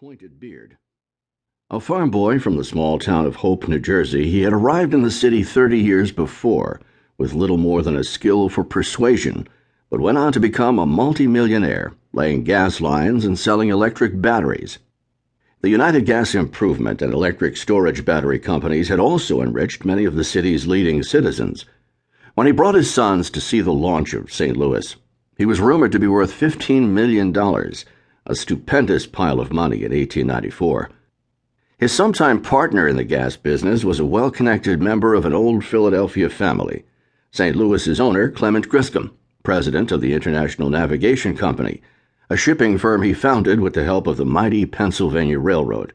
pointed beard. A farm boy from the small town of Hope, New Jersey, he had arrived in the city 30 years before with little more than a skill for persuasion, but went on to become a multimillionaire, laying gas lines and selling electric batteries. The United Gas Improvement and Electric Storage Battery companies had also enriched many of the city's leading citizens. When he brought his sons to see the launch of St. Louis, he was rumored to be worth $15 million, a stupendous pile of money in 1894. His sometime partner in the gas business was a well connected member of an old Philadelphia family, St. Louis's owner, Clement Griscom, president of the International Navigation Company a shipping firm he founded with the help of the mighty Pennsylvania Railroad.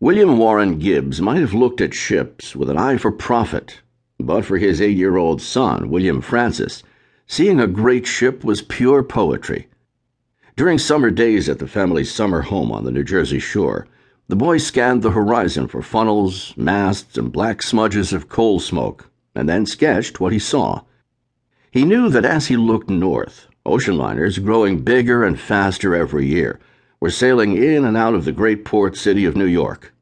William Warren Gibbs might have looked at ships with an eye for profit, but for his eight year old son, William Francis, seeing a great ship was pure poetry. During summer days at the family's summer home on the New Jersey shore, the boy scanned the horizon for funnels, masts, and black smudges of coal smoke, and then sketched what he saw. He knew that as he looked north, Ocean liners, growing bigger and faster every year, were sailing in and out of the great port city of New York.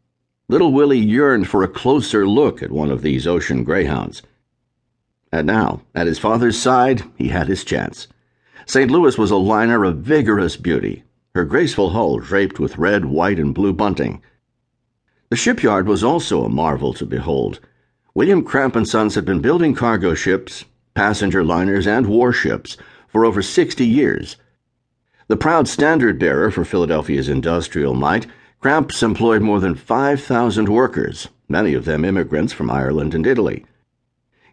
Little Willie yearned for a closer look at one of these ocean greyhounds. And now, at his father's side, he had his chance. St. Louis was a liner of vigorous beauty, her graceful hull draped with red, white, and blue bunting. The shipyard was also a marvel to behold. William Cramp and Sons had been building cargo ships, passenger liners, and warships for over 60 years. The proud standard bearer for Philadelphia's industrial might, Cramps employed more than 5,000 workers, many of them immigrants from Ireland and Italy.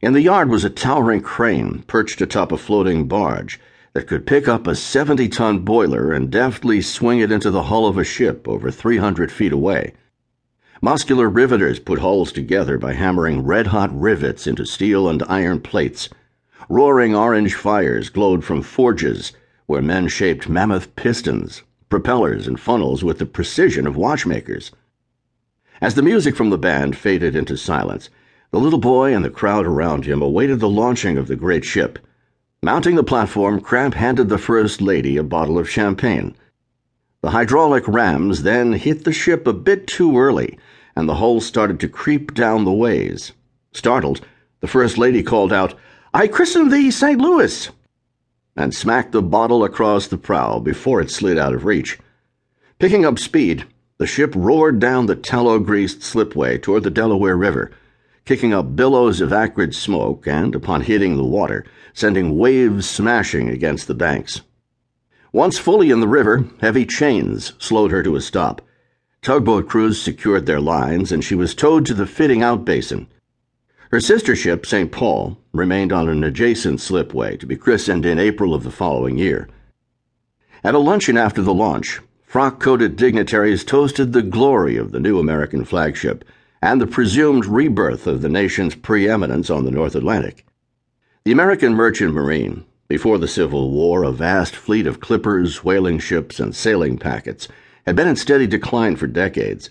In the yard was a towering crane perched atop a floating barge that could pick up a 70 ton boiler and deftly swing it into the hull of a ship over 300 feet away. Muscular riveters put hulls together by hammering red hot rivets into steel and iron plates. Roaring orange fires glowed from forges where men shaped mammoth pistons, propellers, and funnels with the precision of watchmakers. As the music from the band faded into silence, the little boy and the crowd around him awaited the launching of the great ship. Mounting the platform, Cramp handed the First Lady a bottle of champagne. The hydraulic rams then hit the ship a bit too early, and the hull started to creep down the ways. Startled, the First Lady called out, I christen thee St. Louis, and smacked the bottle across the prow before it slid out of reach. Picking up speed, the ship roared down the tallow greased slipway toward the Delaware River, kicking up billows of acrid smoke and, upon hitting the water, sending waves smashing against the banks. Once fully in the river, heavy chains slowed her to a stop. Tugboat crews secured their lines, and she was towed to the fitting out basin, her sister ship, St. Paul, remained on an adjacent slipway to be christened in April of the following year. At a luncheon after the launch, frock coated dignitaries toasted the glory of the new American flagship and the presumed rebirth of the nation's preeminence on the North Atlantic. The American merchant marine, before the Civil War a vast fleet of clippers, whaling ships, and sailing packets, had been in steady decline for decades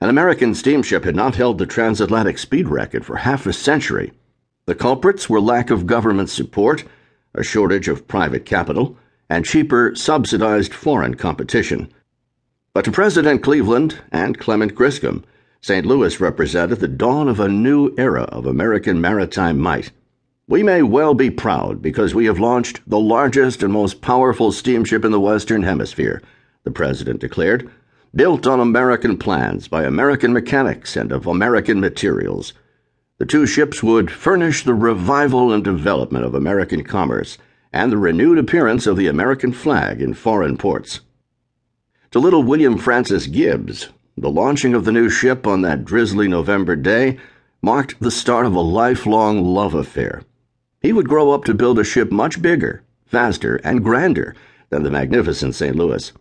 an American steamship had not held the transatlantic speed record for half a century. The culprits were lack of government support, a shortage of private capital, and cheaper, subsidized foreign competition. But to President Cleveland and Clement Griscom, St. Louis represented the dawn of a new era of American maritime might. We may well be proud because we have launched the largest and most powerful steamship in the Western Hemisphere, the President declared built on American plans by American mechanics and of American materials. The two ships would furnish the revival and development of American commerce and the renewed appearance of the American flag in foreign ports. To little William Francis Gibbs, the launching of the new ship on that drizzly November day marked the start of a lifelong love affair. He would grow up to build a ship much bigger, faster, and grander than the magnificent St. Louis.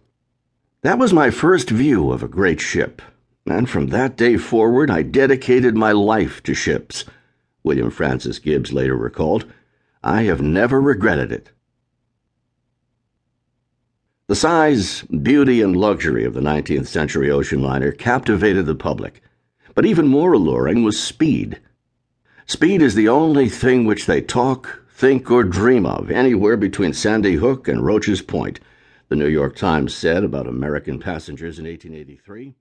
That was my first view of a great ship, and from that day forward I dedicated my life to ships, William Francis Gibbs later recalled. I have never regretted it. The size, beauty, and luxury of the 19th century ocean liner captivated the public, but even more alluring was speed. Speed is the only thing which they talk, think, or dream of anywhere between Sandy Hook and Roche's Point The New York Times said about American passengers in 1883